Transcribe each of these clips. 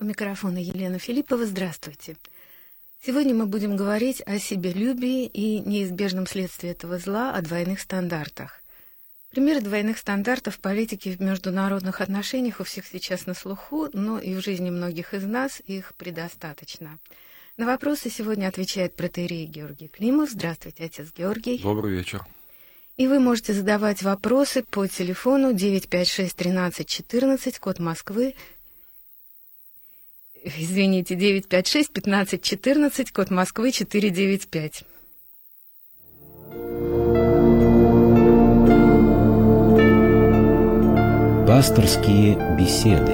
У микрофона Елена Филиппова. Здравствуйте. Сегодня мы будем говорить о себелюбии и неизбежном следствии этого зла, о двойных стандартах. Примеры двойных стандартов в политике в международных отношениях у всех сейчас на слуху, но и в жизни многих из нас их предостаточно. На вопросы сегодня отвечает протеерей Георгий Климов. Здравствуйте, отец Георгий. Добрый вечер. И вы можете задавать вопросы по телефону 956 13 14, код Москвы Извините, 956 15 14, код Москвы 495. Пасторские беседы.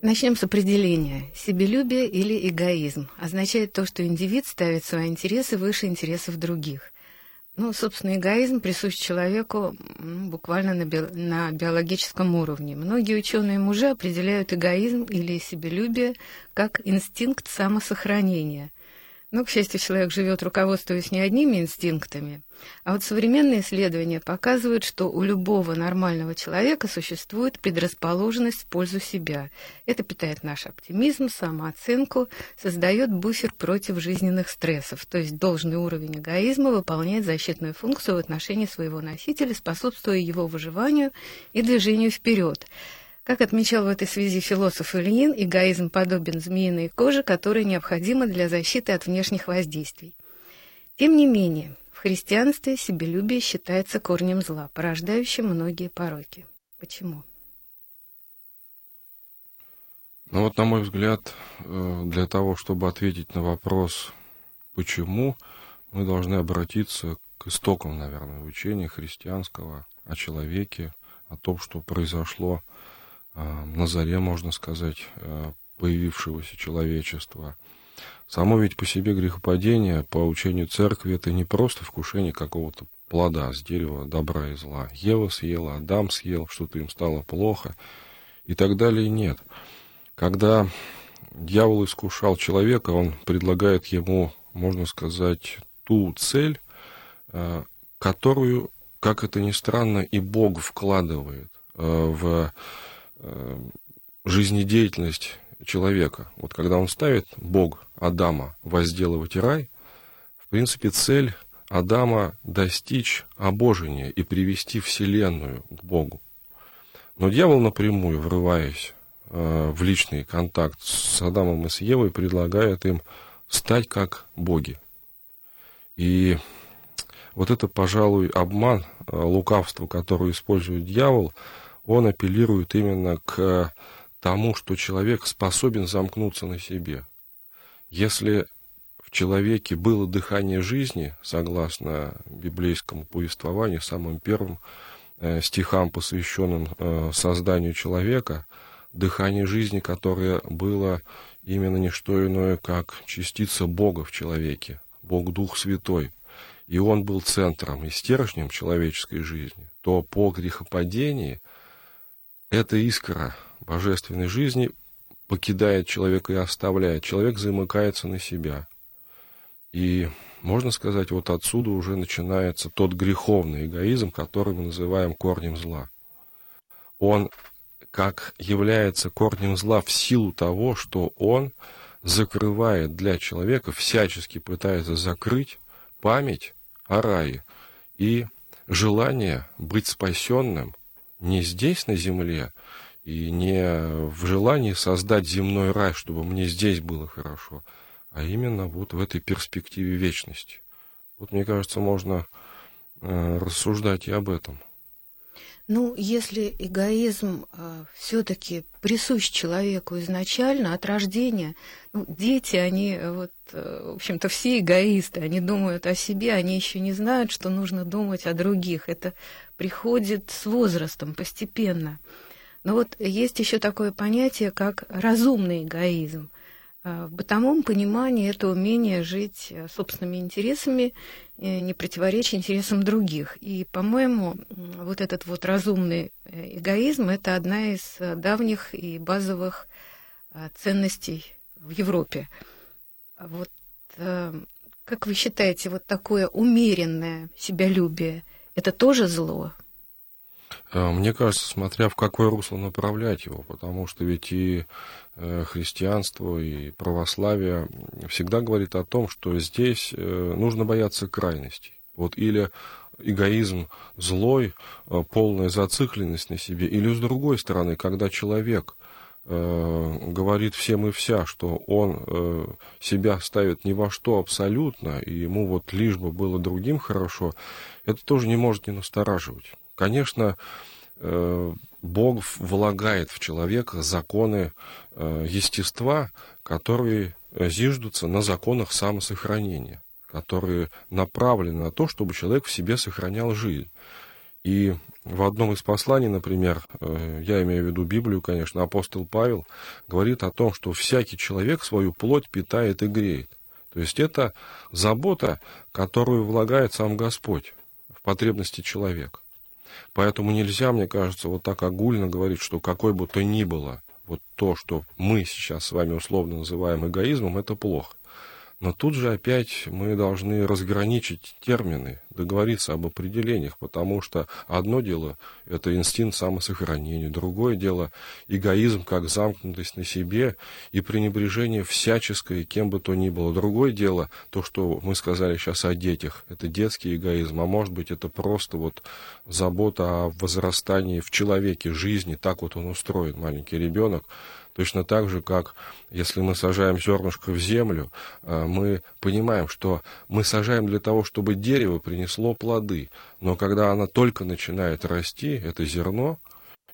Начнем с определения. Себелюбие или эгоизм означает то, что индивид ставит свои интересы выше интересов других – ну, собственно, эгоизм присущ человеку буквально на, би на биологическом уровне. Многие ученые мужи определяют эгоизм или себелюбие как инстинкт самосохранения. Но, к счастью, человек живет, руководствуясь не одними инстинктами, а вот современные исследования показывают, что у любого нормального человека существует предрасположенность в пользу себя. Это питает наш оптимизм, самооценку, создает буфер против жизненных стрессов, то есть должный уровень эгоизма выполняет защитную функцию в отношении своего носителя, способствуя его выживанию и движению вперед. Как отмечал в этой связи философ Ильин, эгоизм подобен змеиной коже, которая необходима для защиты от внешних воздействий. Тем не менее, в христианстве себелюбие считается корнем зла, порождающим многие пороки. Почему? Ну вот, на мой взгляд, э, для того, чтобы ответить на вопрос «почему?», мы должны обратиться к истокам, наверное, учения христианского о человеке, о том, что произошло на заре, можно сказать, э, появившегося человечества. Само ведь по себе грехопадение, по учению церкви, это не просто вкушение какого-то плода с дерева добра и зла. Ева съела, Адам съел, что-то им стало плохо и так далее. Нет. Когда дьявол искушал человека, он предлагает ему, можно сказать, ту цель, э, которую, как это ни странно, и Бог вкладывает э, в жизнедеятельность человека. Вот когда он ставит Бог Адама возделывать рай, в принципе, цель Адама достичь обожения и привести Вселенную к Богу. Но дьявол напрямую, врываясь э, в личный контакт с Адамом и с Евой, предлагает им стать как боги. И вот это, пожалуй, обман, э, лукавство, которое использует дьявол – он апеллирует именно к тому, что человек способен замкнуться на себе. Если в человеке было дыхание жизни, согласно библейскому повествованию, самым первым э, стихам, посвященным э, созданию человека, дыхание жизни, которое было именно не что иное, как частица Бога в человеке, Бог Дух Святой, и он был центром и стержнем человеческой жизни, то по грехопадении – эта искра божественной жизни покидает человека и оставляет. Человек замыкается на себя. И можно сказать, вот отсюда уже начинается тот греховный эгоизм, который мы называем корнем зла. Он как является корнем зла в силу того, что он закрывает для человека, всячески пытается закрыть память о рае и желание быть спасенным не здесь, на земле, и не в желании создать земной рай, чтобы мне здесь было хорошо, а именно вот в этой перспективе вечности. Вот, мне кажется, можно э, рассуждать и об этом. Ну, если эгоизм э, все-таки присущ человеку изначально, от рождения, ну, дети, они э, вот, э, в общем-то, все эгоисты, они думают о себе, они еще не знают, что нужно думать о других. Это приходит с возрастом постепенно. Но вот есть еще такое понятие, как разумный эгоизм. А, в бытовом понимании это умение жить э, собственными интересами, э, не противоречия интересам других. И, по-моему, вот этот вот разумный э, эгоизм – это одна из давних и базовых ценностей в Европе. Вот как вы считаете, вот такое умеренное себялюбие – это тоже зло? Э, мне кажется, смотря в какое русло направлять его, потому что ведь и э, христианство, и православие всегда говорит о том, что здесь э, нужно бояться крайностей. Вот или эгоизм злой, полная зацикленность на себе, или с другой стороны, когда человек говорит всем и вся, что он себя ставит ни во что абсолютно, и ему вот лишь бы было другим хорошо, это тоже не может не настораживать. Конечно, э, Бог влагает в человека законы э, естества, которые зиждутся на законах самосохранения, которые направлены на то, чтобы человек в себе сохранял жизнь. И в одном из посланий, например, э, я имею в виду Библию, конечно, апостол Павел говорит о том, что всякий человек свою плоть питает и греет. То есть это забота, которую влагает сам Господь в потребности человека. Поэтому нельзя, мне кажется, вот так огульно говорить, что какой бы то ни было, вот то, что мы сейчас с вами условно называем эгоизмом, это плохо. Но тут же опять мы должны разграничить термины, договориться об определениях, потому что одно дело – это инстинкт самосохранения, другое дело – эгоизм как замкнутость на себе и пренебрежение всяческое, кем бы то ни было. Другое дело – то, что мы сказали сейчас о детях, это детский эгоизм, а может быть это просто вот забота о возрастании в человеке, жизни, так вот он устроен, маленький ребенок, Точно так же, как если мы сажаем зернышко в землю, э, мы понимаем, что мы сажаем для того, чтобы дерево принесло плоды. Но когда оно только начинает расти, это зерно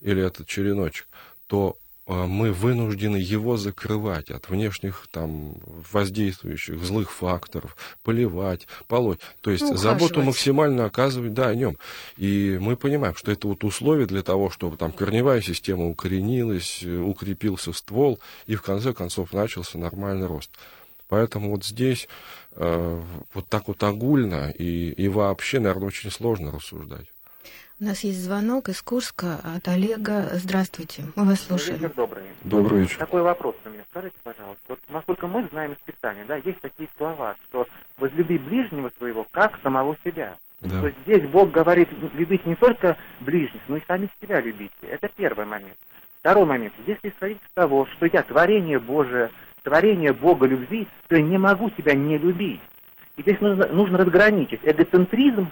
или этот череночек, то мы вынуждены его закрывать от внешних там воздействующих злых факторов, поливать, полоть. То есть ну, заботу максимально оказывать, да, о нем. И мы понимаем, что это вот условие для того, чтобы там корневая система укоренилась, укрепился ствол, и в конце концов начался нормальный рост. Поэтому вот здесь э, вот так вот огульно и, и вообще, наверное, очень сложно рассуждать. У нас есть звонок из Курска от Олега. Здравствуйте, мы вас слушаем. Вечер добрый. Добрый вечер. Такой вопрос у меня. Скажите, пожалуйста, вот насколько мы знаем из Писания, да, есть такие слова, что возлюби ближнего своего, как самого себя. Да. То есть здесь Бог говорит любить не только ближних, но и самих себя любите. Это первый момент. Второй момент. Если исходить из того, что я творение Божие, творение Бога любви, то я не могу себя не любить. И здесь нужно, нужно разграничить эгоцентризм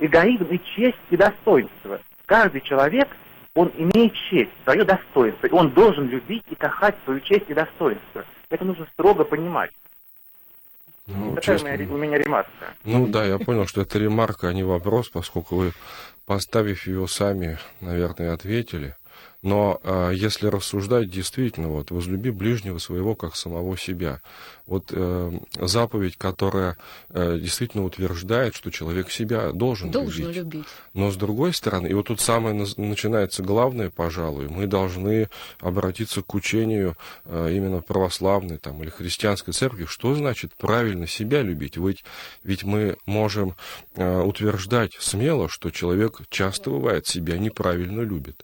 эгоизм и честь и достоинство. Каждый человек, он имеет честь, свое достоинство, и он должен любить и кахать свою честь и достоинство. Это нужно строго понимать. Ну, Такая честно, у меня ремарка. Ну да, я понял, что это ремарка, а не вопрос, поскольку вы, поставив его сами, наверное, ответили. Но э, если рассуждать действительно, вот, возлюби ближнего своего, как самого себя. Вот э, заповедь, которая э, действительно утверждает, что человек себя должен, должен любить. любить. Но с другой стороны, и вот тут самое начинается главное, пожалуй, мы должны обратиться к учению э, именно православной там, или христианской церкви, что значит правильно себя любить. Ведь, ведь мы можем э, утверждать смело, что человек часто бывает себя неправильно любит.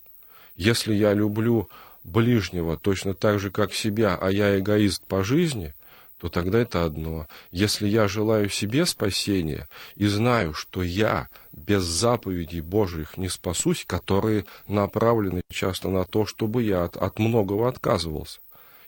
Если я люблю ближнего точно так же, как себя, а я эгоист по жизни, то тогда это одно. Если я желаю себе спасения и знаю, что я без заповедей Божьих не спасусь, которые направлены часто на то, чтобы я от, от многого отказывался.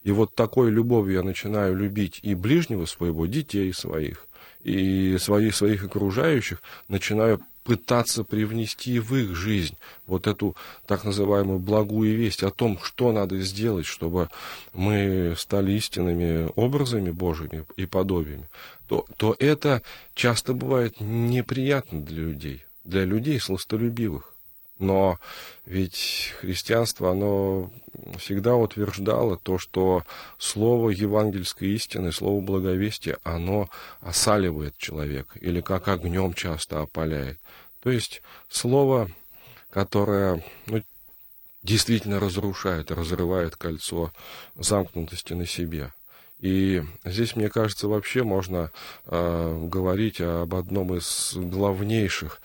И вот такой любовью я начинаю любить и ближнего своего, детей своих, и своих, своих окружающих, начинаю пытаться привнести в их жизнь вот эту так называемую благую весть о том, что надо сделать, чтобы мы стали истинными образами Божьими и подобиями, то, то это часто бывает неприятно для людей, для людей сластолюбивых. Но ведь христианство, оно всегда утверждало то, что слово евангельской истины, слово благовестия, оно осаливает человека или как огнем часто опаляет. То есть слово, которое ну, действительно разрушает, разрывает кольцо замкнутости на себе. И здесь, мне кажется, вообще можно э, говорить об одном из главнейших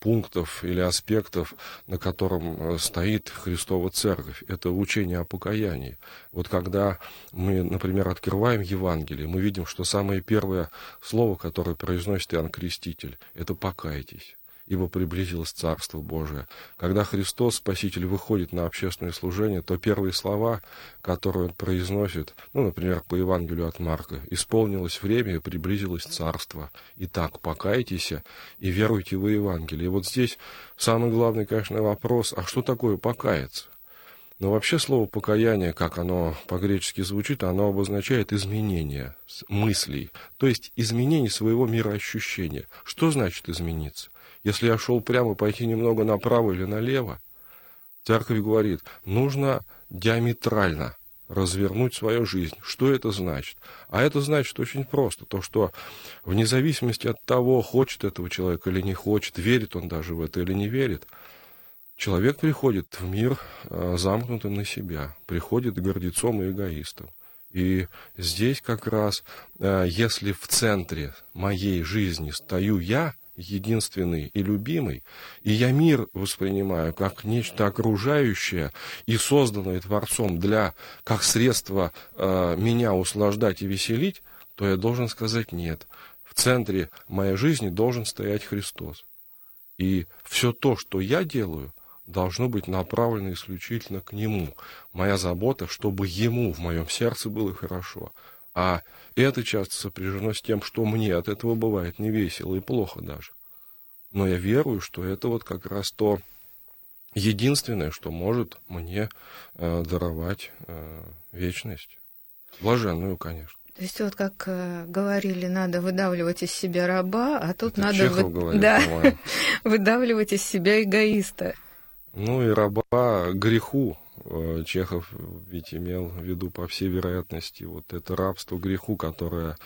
пунктов или аспектов, на котором э, стоит Христова Церковь. Это учение о покаянии. Вот когда мы, например, открываем Евангелие, мы видим, что самое первое слово, которое произносит Иоанн Креститель, это «покайтесь». Ибо приблизилось Царство Божие. Когда Христос, Спаситель, выходит на общественное служение, то первые слова, которые он произносит, ну, например, по Евангелию от Марка, «Исполнилось время и приблизилось Царство. Итак, покайтесь и веруйте в Евангелие». И вот здесь самый главный, конечно, вопрос, а что такое покаяться? Но вообще слово покаяние, как оно по-гречески звучит, оно обозначает изменение мыслей, то есть изменение своего мироощущения. Что значит измениться? Если я шел прямо, пойти немного направо или налево, церковь говорит, нужно диаметрально развернуть свою жизнь. Что это значит? А это значит очень просто. То, что вне зависимости от того, хочет этого человека или не хочет, верит он даже в это или не верит, человек приходит в мир э, замкнутым на себя, приходит гордецом и эгоистом. И здесь как раз, э, если в центре моей жизни стою я, единственный и любимый, и я мир воспринимаю как нечто окружающее и созданное Творцом для, как средство э, меня услаждать и веселить, то я должен сказать нет. В центре моей жизни должен стоять Христос. И все то, что я делаю, должно быть направлено исключительно к Нему. Моя забота, чтобы Ему в моем сердце было хорошо. А это часто сопряжено с тем, что мне от этого бывает не весело и плохо даже. Но я верую, что это вот как раз то единственное, что может мне э, даровать э, вечность. Блаженную, конечно. То есть вот как э, говорили, надо выдавливать из себя раба, а тут Это надо Чехов вы... говорит, да, по-моему. выдавливать из себя эгоиста. Ну и раба греху. Э, Чехов ведь имел в виду, по всей вероятности, вот это рабство греху, которое,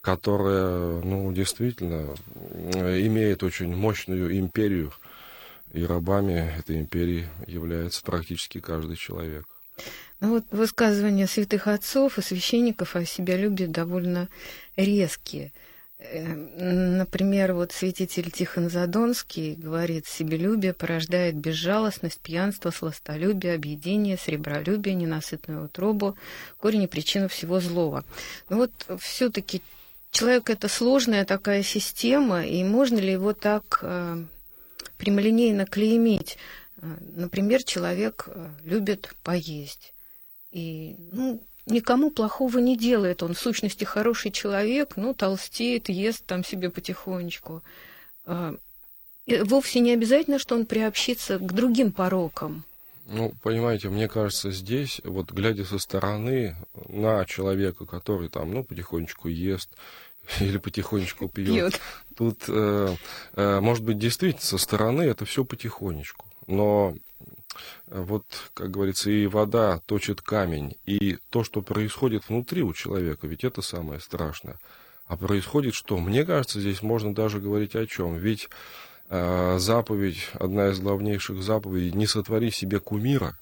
которое ну, действительно э, имеет очень мощную империю, и рабами этой империи является практически каждый человек. Ну вот высказывания святых отцов и священников о себялюбии довольно резкие – например, вот святитель Тихон Задонский говорит, себелюбие порождает безжалостность, пьянство, сластолюбие, объедение, сребролюбие, ненасытную утробу, корень и причина всего злого. Но вот все-таки человек это сложная такая система, и можно ли его так э, прямолинейно клеймить? Э, например, человек э, любит поесть. И, ну, никому плохого не делает. Он в сущности хороший человек, ну, толстеет, ест там себе потихонечку. А, и вовсе не обязательно, что он приобщится к другим порокам. Ну, понимаете, мне кажется, здесь, вот глядя со стороны на человека, который там, ну, потихонечку ест или потихонечку пьет, пьет. тут, э, э, может быть, действительно со стороны это все потихонечку. Но вот, как говорится, и вода точит камень, и то, что происходит внутри у человека, ведь это самое страшное. А происходит что? Мне кажется, здесь можно даже говорить о чем. Ведь э, заповедь, одна из главнейших заповедей, не сотвори себе кумира,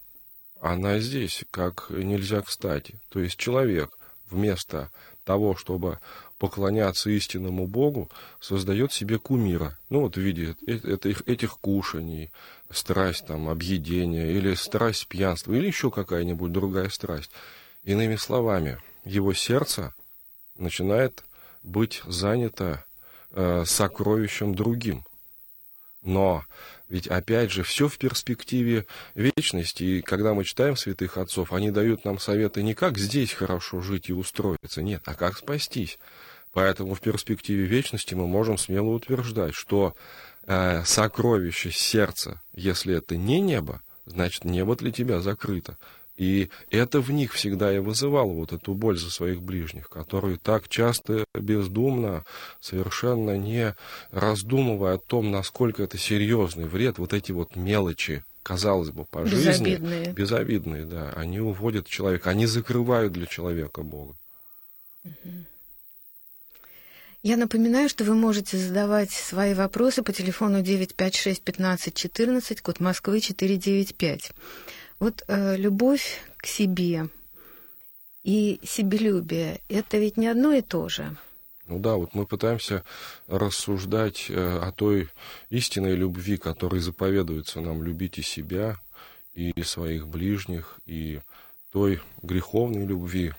она здесь как нельзя кстати. То есть человек вместо того, чтобы поклоняться истинному Богу, создает себе кумира. Ну, вот в виде этих, этих кушаний, страсть там, объедения, или страсть пьянства, или еще какая-нибудь другая страсть. Иными словами, его сердце начинает быть занято э, сокровищем другим. Но ведь опять же, все в перспективе вечности. И когда мы читаем святых отцов, они дают нам советы не как здесь хорошо жить и устроиться, нет, а как спастись. Поэтому в перспективе вечности мы можем смело утверждать, что э, сокровище сердца, если это не небо, значит небо для тебя закрыто. И это в них всегда и вызывало вот эту боль за своих ближних, которые так часто бездумно, совершенно не раздумывая о том, насколько это серьезный вред, вот эти вот мелочи, казалось бы, по безобидные. жизни, безобидные, да, они уводят человека, они закрывают для человека Бога. Я напоминаю, что вы можете задавать свои вопросы по телефону 956 15 14, код Москвы 495. Вот э, любовь к себе и себелюбие – это ведь не одно и то же. Ну да, вот мы пытаемся рассуждать э, о той истинной любви, которой заповедуется нам любить и себя, и своих ближних, и той греховной любви,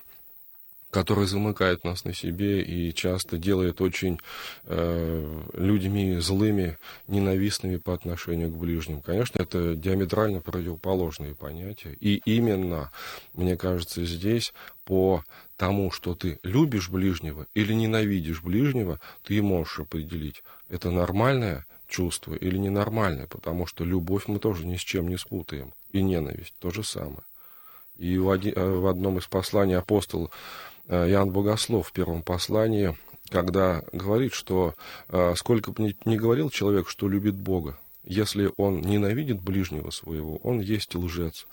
который замыкает нас на себе и часто делает очень э, людьми злыми, ненавистными по отношению к ближним. Конечно, это диаметрально противоположные понятия. И именно, мне кажется, здесь по тому, что ты любишь ближнего или ненавидишь ближнего, ты можешь определить, это нормальное чувство или ненормальное, потому что любовь мы тоже ни с чем не спутаем. И ненависть то же самое. И в, один, э, в одном из посланий апостол Иоанн Богослов в первом послании, когда говорит, что э, сколько бы ни говорил человек, что любит Бога, если он ненавидит ближнего своего, он есть лжец.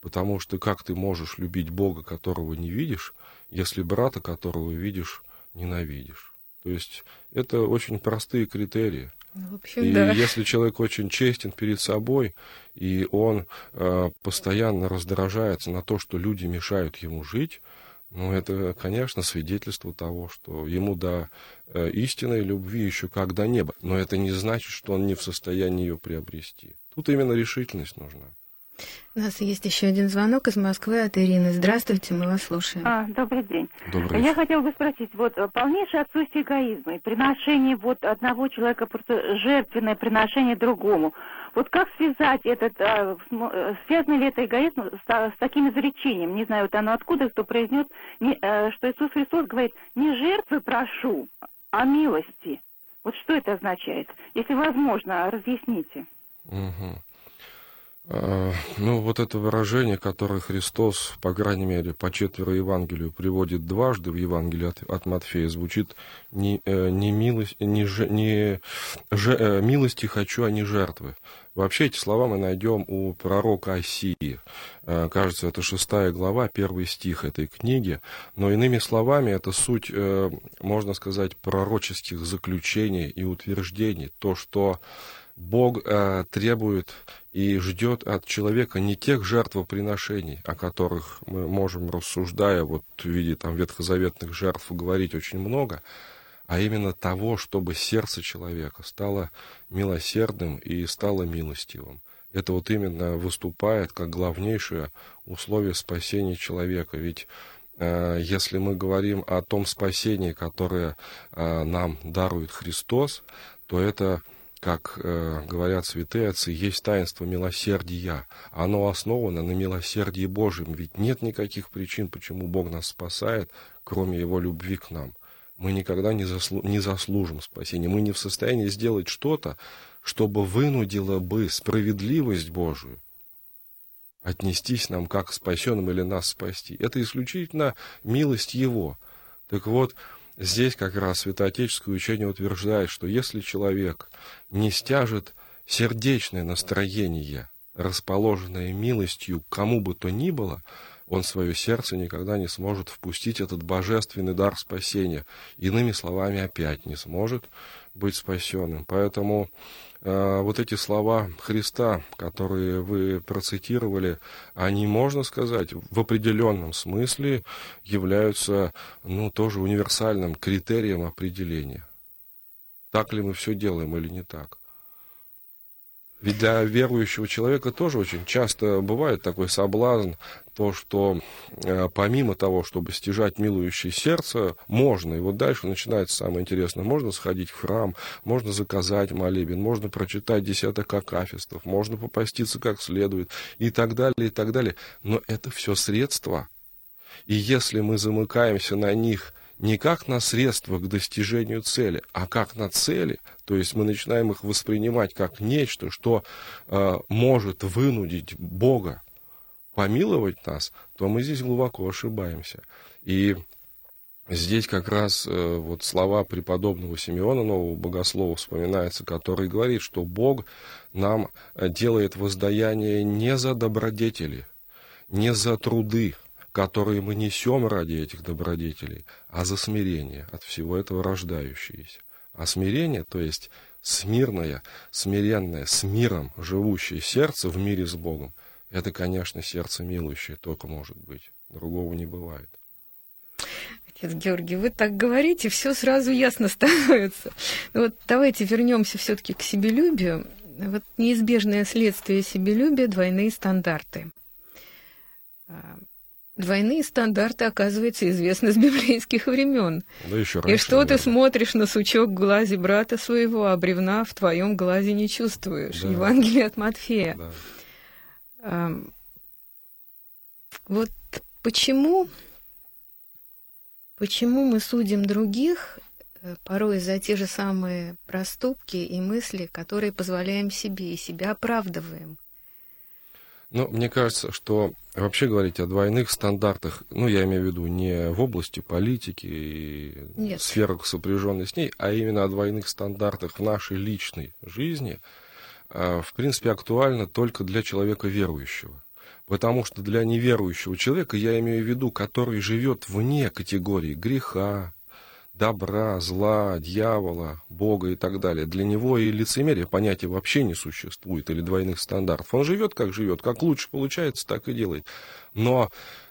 Потому что как ты можешь любить Бога, которого не видишь, если брата, которого видишь, ненавидишь? То есть это очень простые критерии. Ну, общем, и да. если человек очень честен перед собой, и он э, постоянно раздражается на то, что люди мешают ему жить, ну, это, конечно, свидетельство того, что ему до э, истинной любви еще как до неба. Но это не значит, что он не в состоянии ее приобрести. Тут именно решительность нужна. У нас есть еще один звонок из Москвы от Ирины. Здравствуйте, мы вас слушаем. А, добрый день. Добрый Я хотела бы спросить, вот э, полнейшее отсутствие эгоизма и приношение вот одного человека, просто жертвенное приношение другому. Вот как связать этот, а, связано ли это эгоизм с, с таким изречением? Не знаю, вот оно откуда, кто произнес, не, а, что Иисус Христос говорит, не жертвы прошу, а милости. Вот что это означает? Если возможно, разъясните. Угу. А, ну, вот это выражение, которое Христос, по крайней мере, по четверо Евангелию приводит дважды в Евангелии от, от Матфея, звучит не, э, не, милость, не, же, не же, э, милости хочу, а не жертвы. Вообще эти слова мы найдем у пророка Осии. Э, кажется, это шестая глава, первый стих этой книги. Но иными словами, это суть, можно сказать, пророческих заключений и утверждений. То, что Бог э, требует и ждет от человека не тех жертвоприношений, о которых мы можем, рассуждая вот в виде там, ветхозаветных жертв, говорить очень много, а именно того, чтобы сердце человека стало милосердным и стало милостивым. Это вот именно выступает как главнейшее условие спасения человека. Ведь э, если мы говорим о том спасении, которое э, нам дарует Христос, то это как э, говорят святые отцы, есть таинство милосердия. Оно основано на милосердии Божьем. Ведь нет никаких причин, почему Бог нас спасает, кроме Его любви к нам. Мы никогда не, заслу не заслужим спасения. Мы не в состоянии сделать что-то, чтобы вынудило бы справедливость Божию отнестись нам как к спасенным или нас спасти. Это исключительно милость Его. Так вот, Здесь как раз святоотеческое учение утверждает, что если человек не стяжет сердечное настроение, расположенное милостью кому бы то ни было, он свое сердце никогда не сможет впустить этот божественный дар спасения. Иными словами, опять не сможет быть спасенным. Поэтому э, вот эти слова Христа, которые вы процитировали, они, можно сказать, в определенном смысле являются, ну, тоже универсальным критерием определения. Так ли мы все делаем или не так? Ведь для верующего человека тоже очень часто бывает такой соблазн, то, что э, помимо того, чтобы стяжать милующее сердце, можно, и вот дальше начинается самое интересное, можно сходить в храм, можно заказать молебен, можно прочитать десяток акафистов, можно попаститься как следует, и так далее, и так далее. Но это все средства. И если мы замыкаемся на них не как на средства к достижению цели, а как на цели, то есть мы начинаем их воспринимать как нечто, что э, может вынудить Бога помиловать нас, то мы здесь глубоко ошибаемся. И здесь как раз э, вот слова преподобного Симеона, нового богослова, вспоминаются, который говорит, что Бог нам делает воздаяние не за добродетели, не за труды, которые мы несем ради этих добродетелей, а за смирение от всего этого рождающееся. А смирение, то есть смирное, смиренное, с миром живущее сердце в мире с Богом, это, конечно, сердце милующее только может быть. Другого не бывает. Отец Георгий, вы так говорите, все сразу ясно становится. Вот давайте вернемся все-таки к себелюбию. Вот неизбежное следствие себелюбия – двойные стандарты. Двойные стандарты, оказывается, известны с библейских времен. Да еще раньше, И что наверное. ты смотришь на сучок в глазе брата своего, а бревна в твоем глазе не чувствуешь? Да. Евангелие от Матфея. Да. А, вот почему, почему мы судим других э, порой за те же самые проступки и мысли, которые позволяем себе и себя оправдываем? Ну, мне кажется, что вообще говорить о двойных стандартах, ну, я имею в виду не в области политики и Нет. сферах, сопряженной с ней, а именно о двойных стандартах в нашей личной жизни, а, в принципе, актуально только для человека верующего. Потому что для неверующего человека, я имею в виду, который живет вне категории греха, добра, зла, дьявола, Бога и так далее. Для него и лицемерие понятия вообще не существует, или двойных стандартов. Он живет, как живет, как лучше получается, так и делает. Но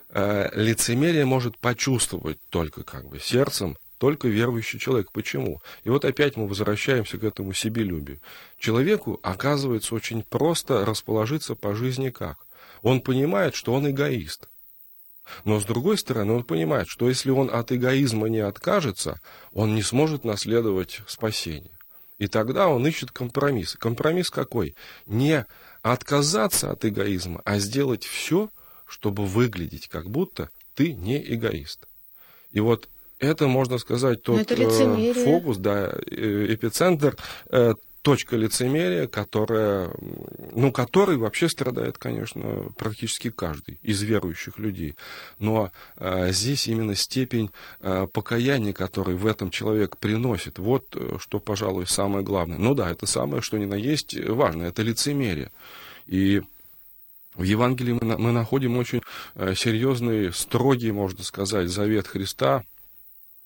э, лицемерие может почувствовать только как бы сердцем, только верующий человек. Почему? И вот опять мы возвращаемся к этому себелюбию. Человеку, оказывается, очень просто расположиться по жизни как? Он понимает, что он эгоист. Но с другой стороны, он понимает, что если он от эгоизма не откажется, он не сможет наследовать спасение. И тогда он ищет компромисс. Компромисс какой? Не отказаться от эгоизма, а сделать все, чтобы выглядеть, как будто ты не эгоист. И вот это, можно сказать, тот э, фокус, да, э, эпицентр э, точка лицемерия, которая, ну, которой вообще страдает, конечно, практически каждый из верующих людей. Но а, здесь именно степень а, покаяния, который в этом человек приносит, вот э, что, пожалуй, самое главное. Ну да, это самое, что ни на есть важно, это лицемерие. И в Евангелии мы, мы находим очень э, серьезный, строгий, можно сказать, завет Христа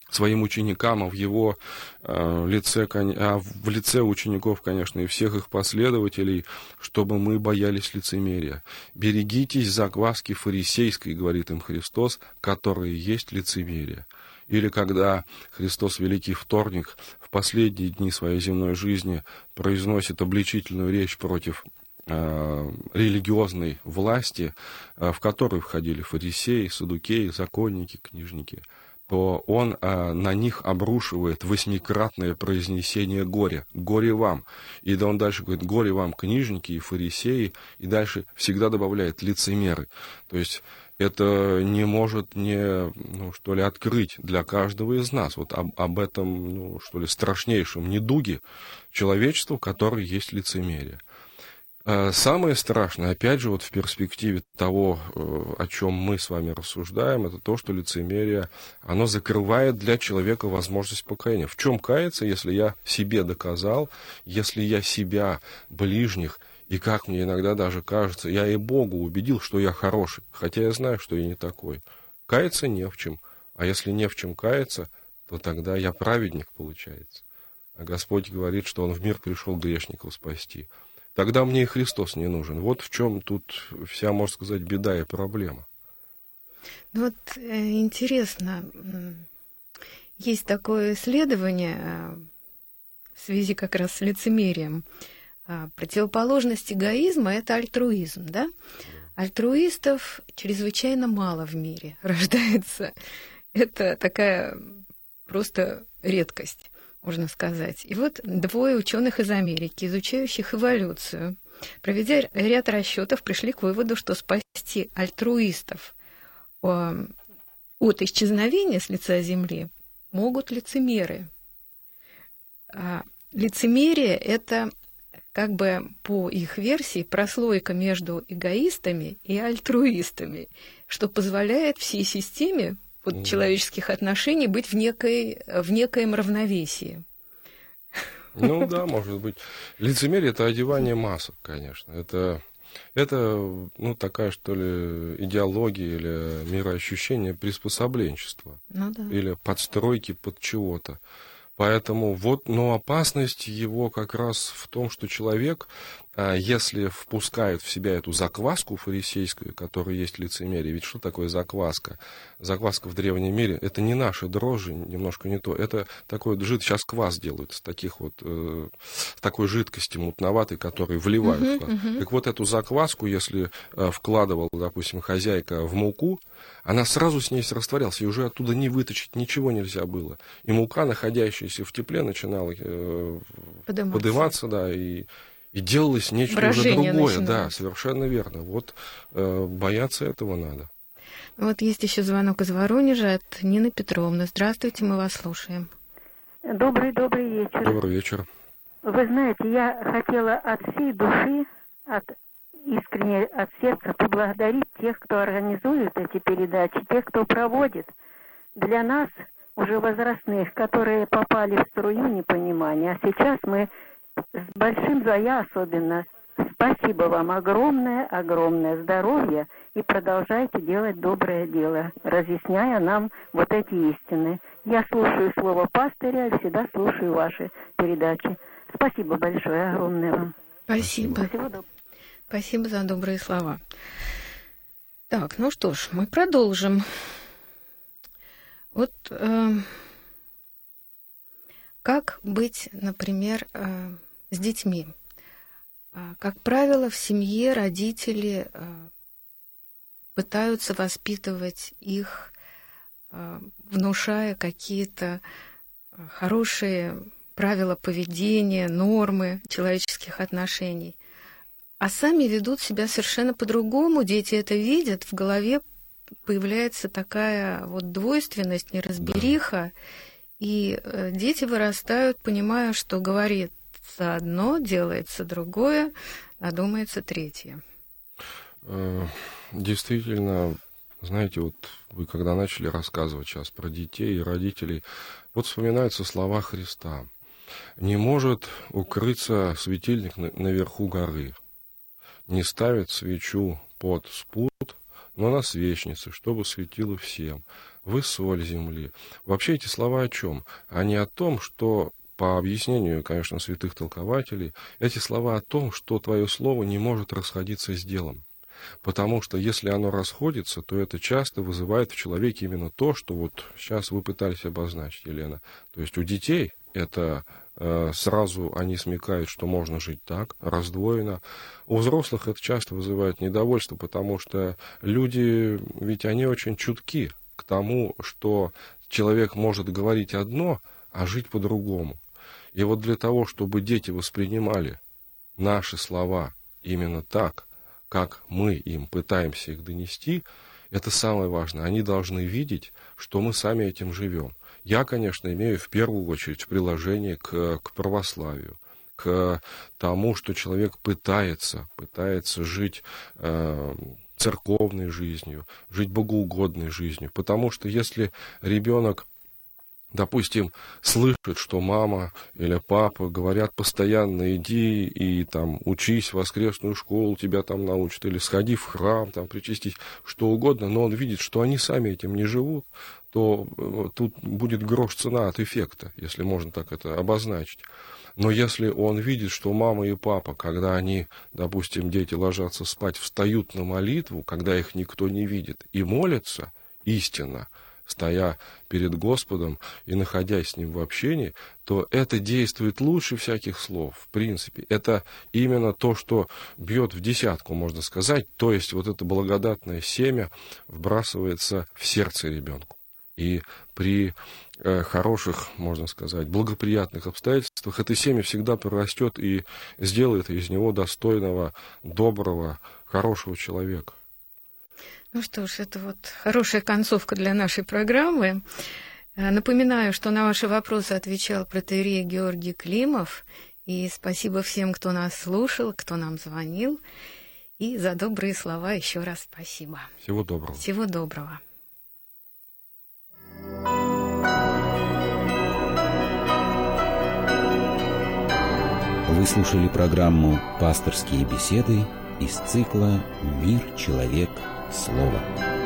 своим ученикам, а в его э, лице, а в лице учеников, конечно, и всех их последователей, чтобы мы боялись лицемерия. «Берегитесь закваски фарисейской», говорит им Христос, которые есть лицемерие. Или когда Христос, Великий Вторник, в последние дни своей земной жизни произносит обличительную речь против э, религиозной власти, э, в которую входили фарисеи, садукеи, законники, книжники – то он а, на них обрушивает восьмикратное произнесение горя. Горе вам. И да он дальше говорит, горе вам, книжники и фарисеи, и дальше всегда добавляет лицемеры. То есть это не может не, ну, что ли, открыть для каждого из нас вот об, об этом, ну, что ли, страшнейшем недуге человечества, который есть лицемерие. Э, самое страшное, опять же, вот в перспективе того, э, о чем мы с вами рассуждаем, это то, что лицемерие, оно закрывает для человека возможность покаяния. В чем каяться, если я себе доказал, если я себя, ближних, и как мне иногда даже кажется, я и Богу убедил, что я хороший, хотя я знаю, что я не такой. Каяться не в чем. А если не в чем каяться, то тогда я праведник, получается. А Господь говорит, что Он в мир пришел грешников спасти тогда мне и Христос не нужен. Вот в чем тут вся, можно сказать, беда и проблема. Ну вот э, интересно, есть такое исследование э, в связи как раз с лицемерием. А, противоположность эгоизма – это альтруизм, да? Альтруистов чрезвычайно мало в мире рождается. Это такая просто редкость можно сказать. И вот двое ученых из Америки, изучающих эволюцию, проведя ряд расчетов, пришли к выводу, что спасти альтруистов от исчезновения с лица Земли могут лицемеры. А лицемерие – это как бы по их версии прослойка между эгоистами и альтруистами, что позволяет всей системе вот, человеческих отношений быть в, некой, в некоем равновесии. Ну да, может быть. Лицемерие – это одевание масок, конечно. Это, это ну, такая, что ли, идеология или мироощущение приспособленчества. Ну, да. Или подстройки под чего-то. Поэтому вот, но опасность его как раз в том, что человек если впускают в себя эту закваску фарисейскую, которая есть лицемерие, ведь что такое закваска? Закваска в древнем мире, это не наши дрожжи, немножко не то, это такой жид, сейчас квас делают с таких вот, э, такой жидкости мутноватой, которую вливают. Uh-huh, uh-huh. Так вот эту закваску, если э, вкладывала, допустим, хозяйка в муку, она сразу с ней растворялась, и уже оттуда не вытащить ничего нельзя было. И мука, находящаяся в тепле, начинала э, подниматься, да, и и делалось нечто Брожение уже другое. Начиналось. Да, совершенно верно. Вот э, бояться этого надо. Вот есть еще звонок из Воронежа от Нины Петровны. Здравствуйте, мы вас слушаем. Добрый, добрый вечер. Добрый вечер. Вы знаете, я хотела от всей души, от искренне от сердца поблагодарить тех, кто организует эти передачи, тех, кто проводит. Для нас, уже возрастных, которые попали в струю непонимания, а сейчас мы с большим за я особенно. Спасибо вам огромное, огромное здоровье и продолжайте делать доброе дело, разъясняя нам вот эти истины. Я слушаю слово пастыря и всегда слушаю ваши передачи. Спасибо большое, огромное вам. Спасибо. Спасибо, Спасибо за добрые слова. Так, ну что ж, мы продолжим. Вот э, как быть, например, э, с детьми. А, как правило, в семье родители а, пытаются воспитывать их, а, внушая какие-то хорошие правила поведения, нормы человеческих отношений. А сами ведут себя совершенно по-другому, дети это видят, в голове появляется такая вот двойственность, неразбериха, и э, дети вырастают, понимая, что говорит делается одно, делается другое, а думается третье. Э, действительно, знаете, вот вы когда начали рассказывать сейчас про детей и родителей, вот вспоминаются слова Христа. Не может укрыться светильник наверху горы, не ставит свечу под спут, но на свечнице, чтобы светило всем. Вы соль земли. Вообще эти слова о чем? Они о том, что по объяснению, конечно, святых толкователей, эти слова о том, что твое слово не может расходиться с делом. Потому что если оно расходится, то это часто вызывает в человеке именно то, что вот сейчас вы пытались обозначить, Елена. То есть у детей это э, сразу они смекают, что можно жить так, раздвоено. У взрослых это часто вызывает недовольство, потому что люди, ведь они очень чутки к тому, что человек может говорить одно, а жить по-другому. И вот для того, чтобы дети воспринимали наши слова именно так, как мы им пытаемся их донести, это самое важное. Они должны видеть, что мы сами этим живем. Я, конечно, имею в первую очередь приложение к, к православию, к тому, что человек пытается, пытается жить э, церковной жизнью, жить богоугодной жизнью. Потому что если ребенок допустим, слышит, что мама или папа говорят постоянно, иди и там учись в воскресную школу, тебя там научат, или сходи в храм, там причастись, что угодно, но он видит, что они сами этим не живут, то э, тут будет грош цена от эффекта, если можно так это обозначить. Но если он видит, что мама и папа, когда они, допустим, дети ложатся спать, встают на молитву, когда их никто не видит, и молятся истинно, стоя перед Господом и находясь с Ним в общении, то это действует лучше всяких слов, в принципе. Это именно то, что бьет в десятку, можно сказать. То есть вот это благодатное семя вбрасывается в сердце ребенку. И при э, хороших, можно сказать, благоприятных обстоятельствах это семя всегда прорастет и сделает из него достойного, доброго, хорошего человека. Ну что ж, это вот хорошая концовка для нашей программы. Э, напоминаю, что на ваши вопросы отвечал протеерей Георгий Климов. И спасибо всем, кто нас слушал, кто нам звонил. И за добрые слова еще раз спасибо. Всего доброго. Всего доброго. Вы слушали программу «Пасторские беседы» из цикла «Мир, человек, Слово.